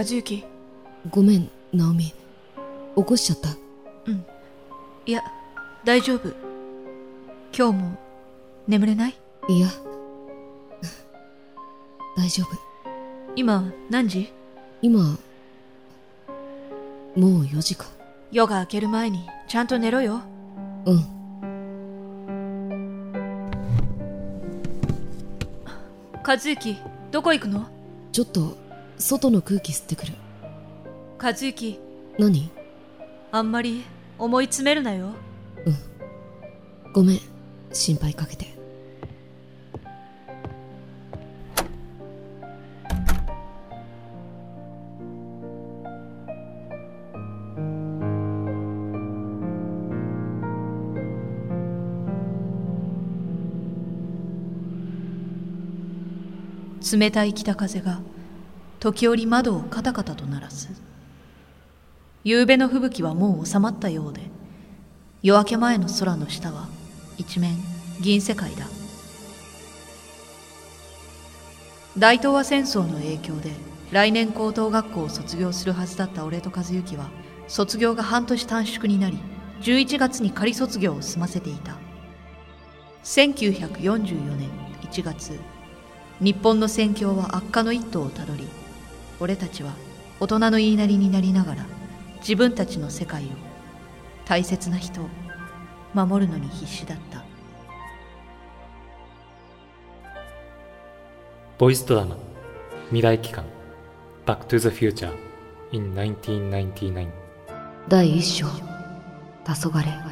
和幸ごめんナオミ。起こしちゃった。うん。いや大丈夫。今日も。眠れない？いや。大丈夫。今何時？今もう4時か。夜が明ける前にちゃんと寝ろよ。うん。和幸どこ行くの？ちょっと外の空気吸ってくる。和幸何？あんまり思い詰めるなよ。ごめん。心配かけて。冷たい北風が時折窓をカタカタと鳴らす。夕べの吹雪はもう収まったようで夜明け前の空の下は一面銀世界だ。大東亜戦争の影響で来年高等学校を卒業するはずだった俺と和幸は卒業が半年短縮になり11月に仮卒業を済ませていた。1944年1月日本の戦況は悪化の一途をたどり俺たちは大人の言いなりになりながら自分たちの世界を大切な人を守るのに必死だった。ボイスドラマ未来機関 Back to the Future in 1999第一章黄昏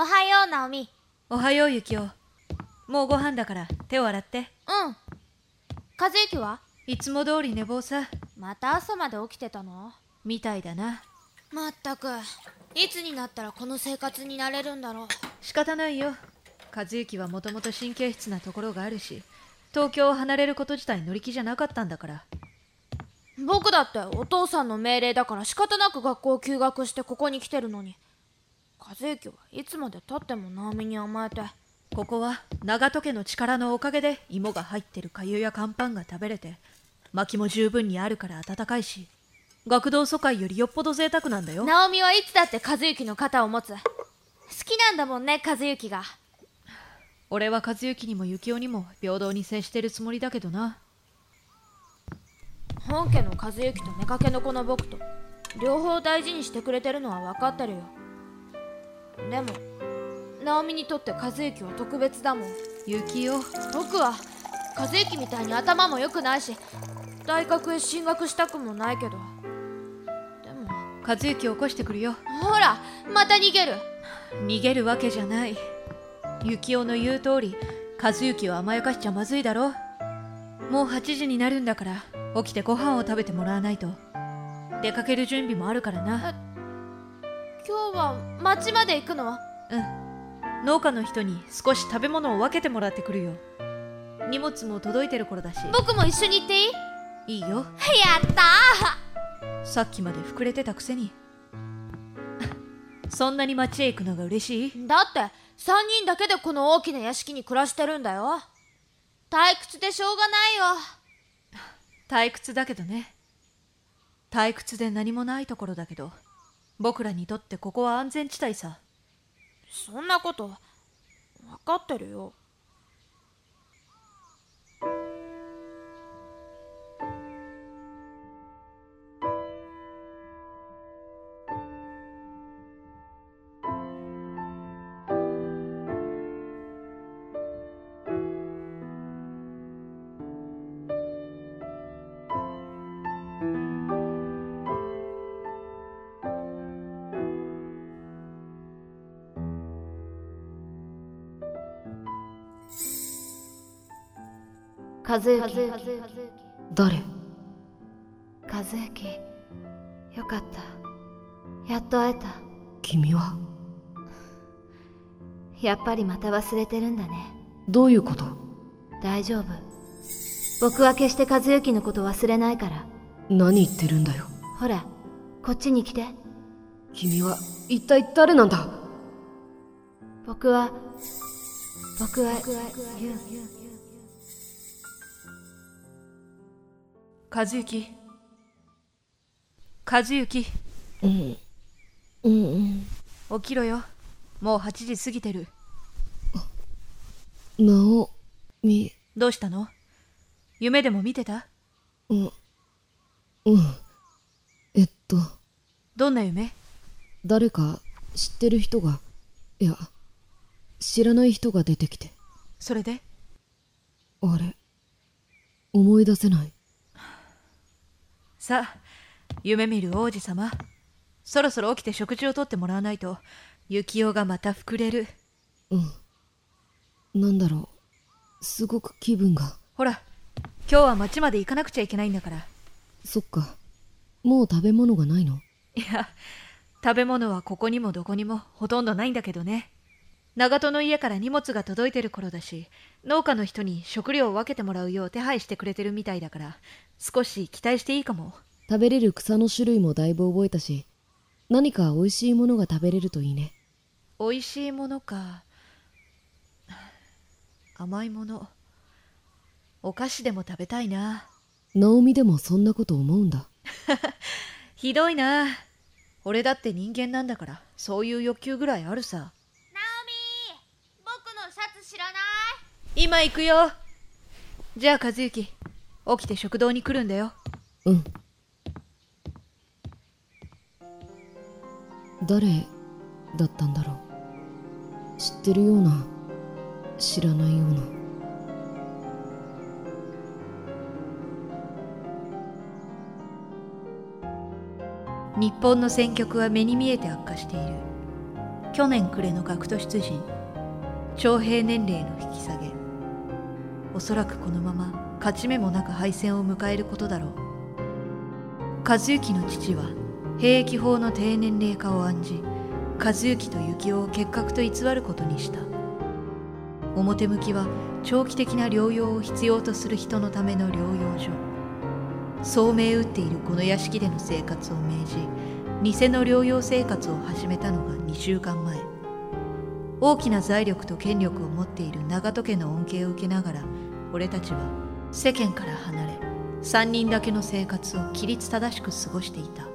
おはよう、ナオミ。おはようゆきおもうご飯だから手を洗ってうん。和幸は？いつも通り寝坊さまた朝まで起きてたの？みたいだなまったく。いつになったらこの生活になれるんだろう。仕方ないよ和幸はもともと神経質なところがあるし東京を離れること自体乗り気じゃなかったんだから僕だってお父さんの命令だから仕方なく学校を休学してここに来てるのに。和幸はいつまでたってもナオミに甘えて。ここは長門家の力のおかげで芋が入ってる粥や乾パンが食べれて薪も十分にあるから暖かいし学童疎開よりよっぽど贅沢なんだよナオミはいつだって和幸の肩を持つ。好きなんだもんね、和幸が。俺は和幸にも幸男にも平等に接してるつもりだけどな本家の和幸と妾の子の僕と両方大事にしてくれてるのは分かってるよでもナオミにとって和幸は特別だもん。幸男僕は和幸みたいに頭も良くないし大学へ進学したくもないけど。でも和幸を起こしてくるよ。ほらまた逃げる。逃げるわけじゃない。幸男の言う通り和幸を甘やかしちゃまずいだろ。もう8時になるんだから起きてご飯を食べてもらわないと。出かける準備もあるからな今日は町まで行くの？うん。農家の人に少し食べ物を分けてもらってくるよ。荷物も届いてる頃だし。僕も一緒に行っていい？いいよ。やったさっきまで膨れてたくせに。そんなに町へ行くのが嬉しい？ーだって3人だけでこの大きな屋敷に暮らしてるんだよ。退屈でしょうがないよ。退屈だけどね。退屈で何もないところだけど僕らにとってここは安全地帯さ。そんなこと分かってるよ。和幸。誰和幸。よかった。やっと会えた。君は？やっぱりまた忘れてるんだね。どういうこと？大丈夫。僕は決して和幸のこと忘れないから。何言ってるんだよ。ほらこっちに来て。君は一体誰なんだ？僕は僕はユン和幸。和幸。うんうん起きろよ。もう8時過ぎてる。ナオミどうしたの？夢でも見てた？うん。うん。えっと。どんな夢？誰か知ってる人がいや知らない人が出てきて。それで？あれ思い出せないさあ夢見る王子様。そろそろ起きて食事をとってもらわないと。幸男がまた膨れる。うん。なんだろう。すごく気分が。ほら今日は町まで行かなくちゃいけないんだから。そっか。もう食べ物がないの？いや食べ物はここにもどこにもほとんどないんだけどね。長門の家から荷物が届いてる頃だし農家の人に食料を分けてもらうよう手配してくれてるみたいだから少し期待していいかも。食べれる草の種類もだいぶ覚えたし何か美味しいものが食べれるといいね。美味しいものか。甘いもの。お菓子でも食べたいな。ナオミでもそんなこと思うんだ。ひどいな。俺だって人間なんだからそういう欲求ぐらいあるさ。ナオミ僕のシャツ知らない？今行くよ。じゃあ和幸起きて食堂に来るんだよ。うん。誰だったんだろう。知ってるような。知らないような。日本の戦局は目に見えて悪化している。去年暮れの学徒出陣。徴兵年齢の引き下げ。おそらくこのまま勝ち目もなく敗戦を迎えることだろう。和幸の父は兵役法の低年齢化を案じ和幸と幸男を結核と偽ることにした。表向きは長期的な療養を必要とする人のための療養所。そう銘打っているこの屋敷での生活を命じ偽の療養生活を始めたのが2週間前。大きな財力と権力を持っている長門家の恩恵を受けながら俺たちは世間から離れ3人だけの生活を規律正しく過ごしていた。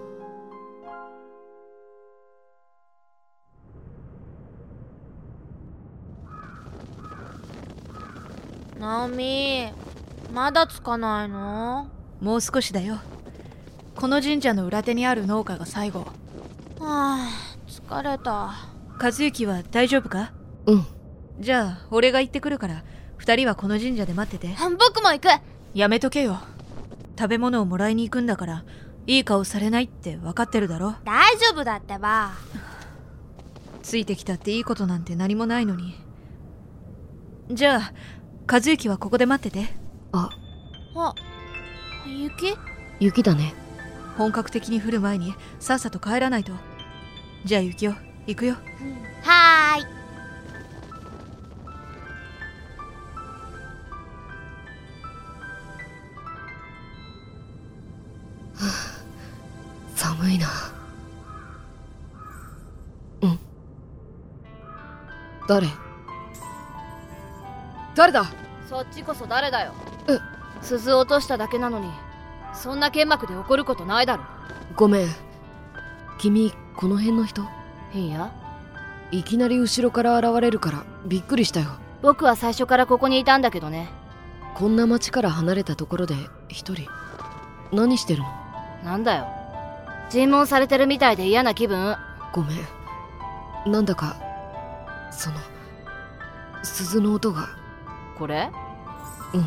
ナオミまだつかないの？もう少しだよ。この神社の裏手にある農家が最後。はあ疲れた。和幸は大丈夫か？うん。じゃあ俺が行ってくるから2人はこの神社で待ってて。僕も行く。やめとけよ。食べ物をもらいに行くんだからいい顔されないって分かってるだろ。大丈夫だってば。ついてきたっていいことなんて何もないのに。じゃあ和幸はここで待ってて。あ。あ雪？雪だね。本格的に降る前にさっさと帰らないと。じゃあ雪よ行くよ。はーい。寒な。うん。誰？誰だ？そっちこそ誰だよ。え？鈴落としただけなのにそんな剣幕で怒ることないだろ。ごめん。君この辺の人？いいや。いきなり後ろから現れるからびっくりしたよ。僕は最初からここにいたんだけどね。こんな町から離れたところで一人。何してるの？なんだよ尋問されてるみたいで嫌な気分？ごめん。なんだかその鈴の音が。これ？う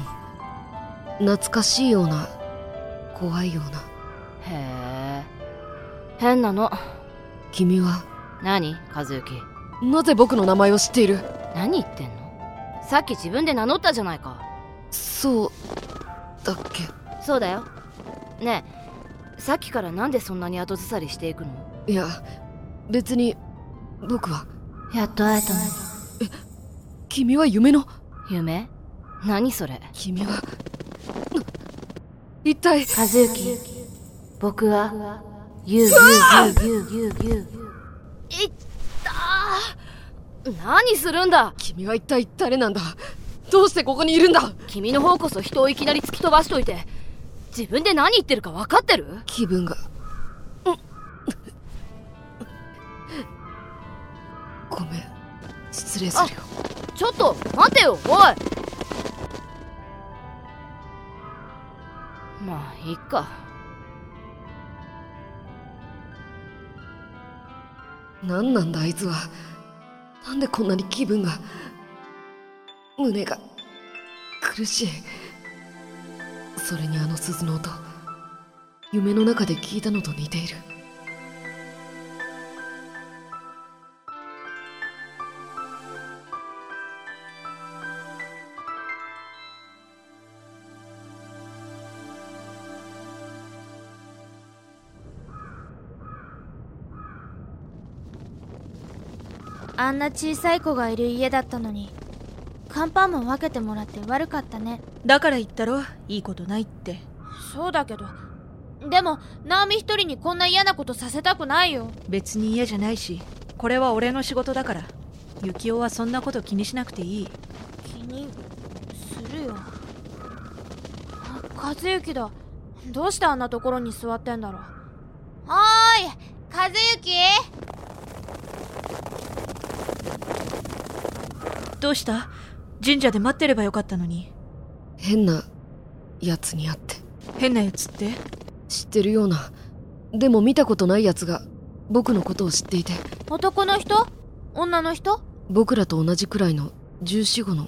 ん。懐かしいような怖いような。へえ。変なの。君は？何和幸？なぜ僕の名前を知っている？何言ってんの？さっき自分で名乗ったじゃないか。そうだっけ。そうだよ。ねえさっきからなんでそんなに後ずさりしていくの？いや別に僕は。やっと会えたの君は夢の？夢？何それ？君は。一体？和幸。僕はユーユーユーユーユーユーいったー！何するんだ？君は一体誰なんだ？どうしてここにいるんだ？君の方こそ人をいきなり突き飛ばしといて自分で何言ってるか分かってる？気分が。ごめん。失礼するよ。ちょっと待てよおい。まあいいか。何なんだあいつは。なんでこんなに気分が胸が苦しいそれにあの鈴の音夢の中で聞いたのと似ている。あんな小さい子がいる家だったのに乾パンも分けてもらって悪かったね。だから言ったろ？いいことないって。そうだけど。でも直美一人にこんな嫌なことさせたくないよ。別に嫌じゃないしこれは俺の仕事だから。ユキオはそんなこと気にしなくていい。気にするよ。あ和幸だ。どうしてあんなところに座ってんだろう。はーい和幸？どうした？神社で待ってればよかったのに。変なやつに会って。変なやつって？知ってるような。でも見たことないやつが僕のことを知っていて。男の人？女の人？僕らと同じくらいの1415の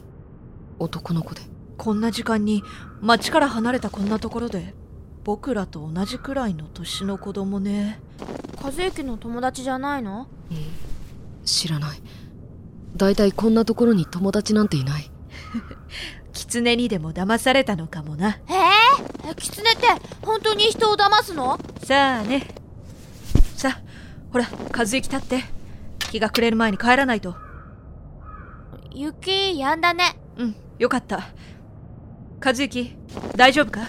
男の子で。こんな時間に町から離れたこんなところで僕らと同じくらいの年の子供ね。和幸の友達じゃないの？うん知らないだいたいこんなところに友達なんていない。狐にでも騙されたのかもな。ええ狐って本当に人を騙すの？さあね。さあほら和幸立って。日が暮れる前に帰らないと。雪止んだね。うんよかった。和幸大丈夫か？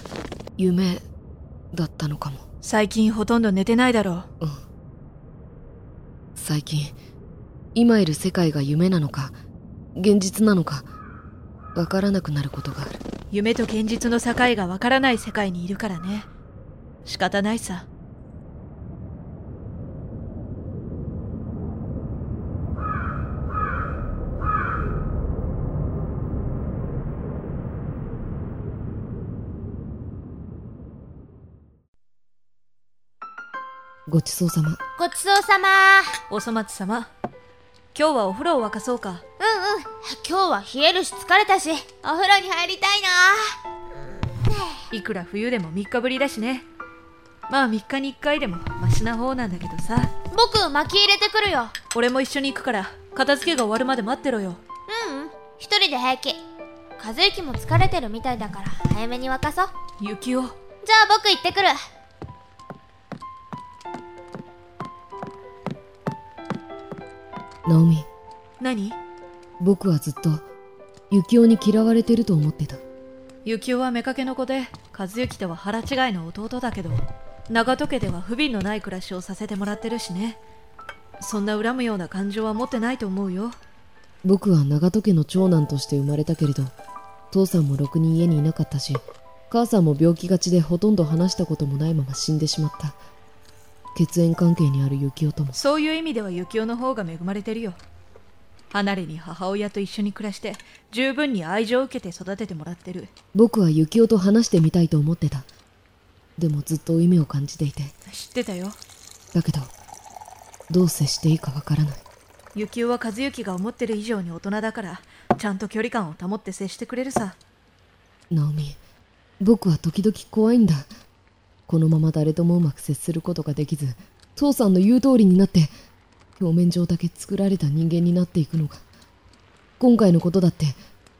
夢だったのかも。最近ほとんど寝てないだろう。うん。最近今いる世界が夢なのか現実なのかわからなくなることがある。夢と現実の境がわからない世界にいるからね。仕方ないさ。ごちそうさま。ごちそうさま。お粗末様今日はお風呂を沸かそうか。うんうん。今日は冷えるし疲れたし。お風呂に入りたいな。いくら冬でも3日ぶりだしね。まあ3日に1回でもマシな方なんだけどさ。僕薪入れてくるよ。俺も一緒に行くから片付けが終わるまで待ってろよ。ううん。一人で平気。和幸も疲れてるみたいだから早めに沸かそう。ユキオじゃあ僕行ってくるナオミ。何？僕はずっとユキオに嫌われてると思ってた。ユキオは妾の子で和幸とは腹違いの弟だけど長戸家では不憫のない暮らしをさせてもらってるしね。そんな恨むような感情は持ってないと思うよ。僕は長戸家の長男として生まれたけれど父さんもろくに家にいなかったし母さんも病気がちでほとんど話したこともないまま死んでしまった血縁関係にあるユキオとも。そういう意味ではユキオの方が恵まれてるよ。離れに母親と一緒に暮らして十分に愛情を受けて育ててもらってる。僕はユキオと話してみたいと思ってた。でもずっと負い目を感じていて。知ってたよ。だけどどう接していいかわからない。ユキオは和幸が思ってる以上に大人だからちゃんと距離感を保って接してくれるさ。ナオミ僕は時々怖いんだこのまま誰ともうまく接することができず父さんの言う通りになって表面上だけ作られた人間になっていくのが今回のことだって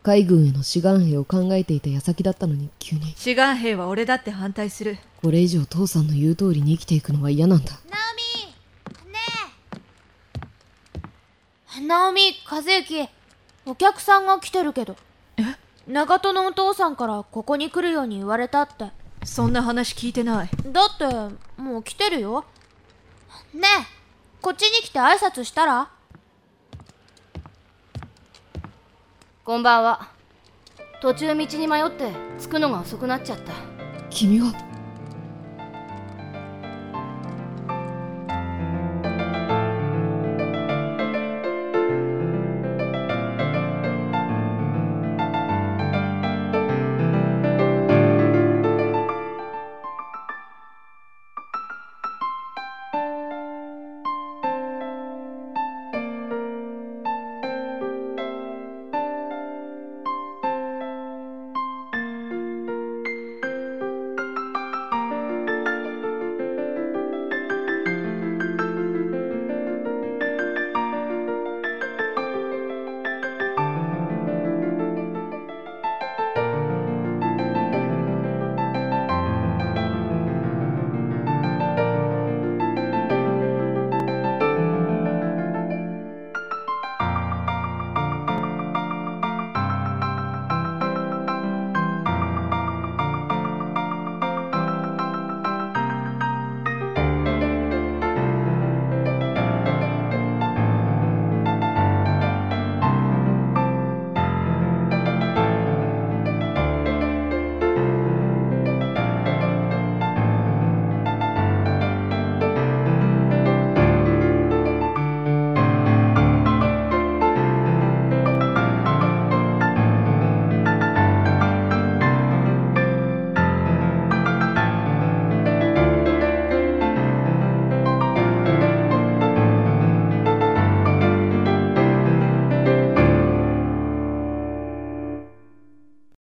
海軍への志願兵を考えていた矢先だったのに急に。志願兵は俺だって反対する。これ以上父さんの言う通りに生きていくのは嫌なんだ。ナオミねえ。ナオミ和幸お客さんが来てるけど。え？長門のお父さんからここに来るように言われたってそんな話聞いてない。だってもう来てるよ。ねえこっちに来て挨拶したら？こんばんは。途中道に迷って着くのが遅くなっちゃった。君は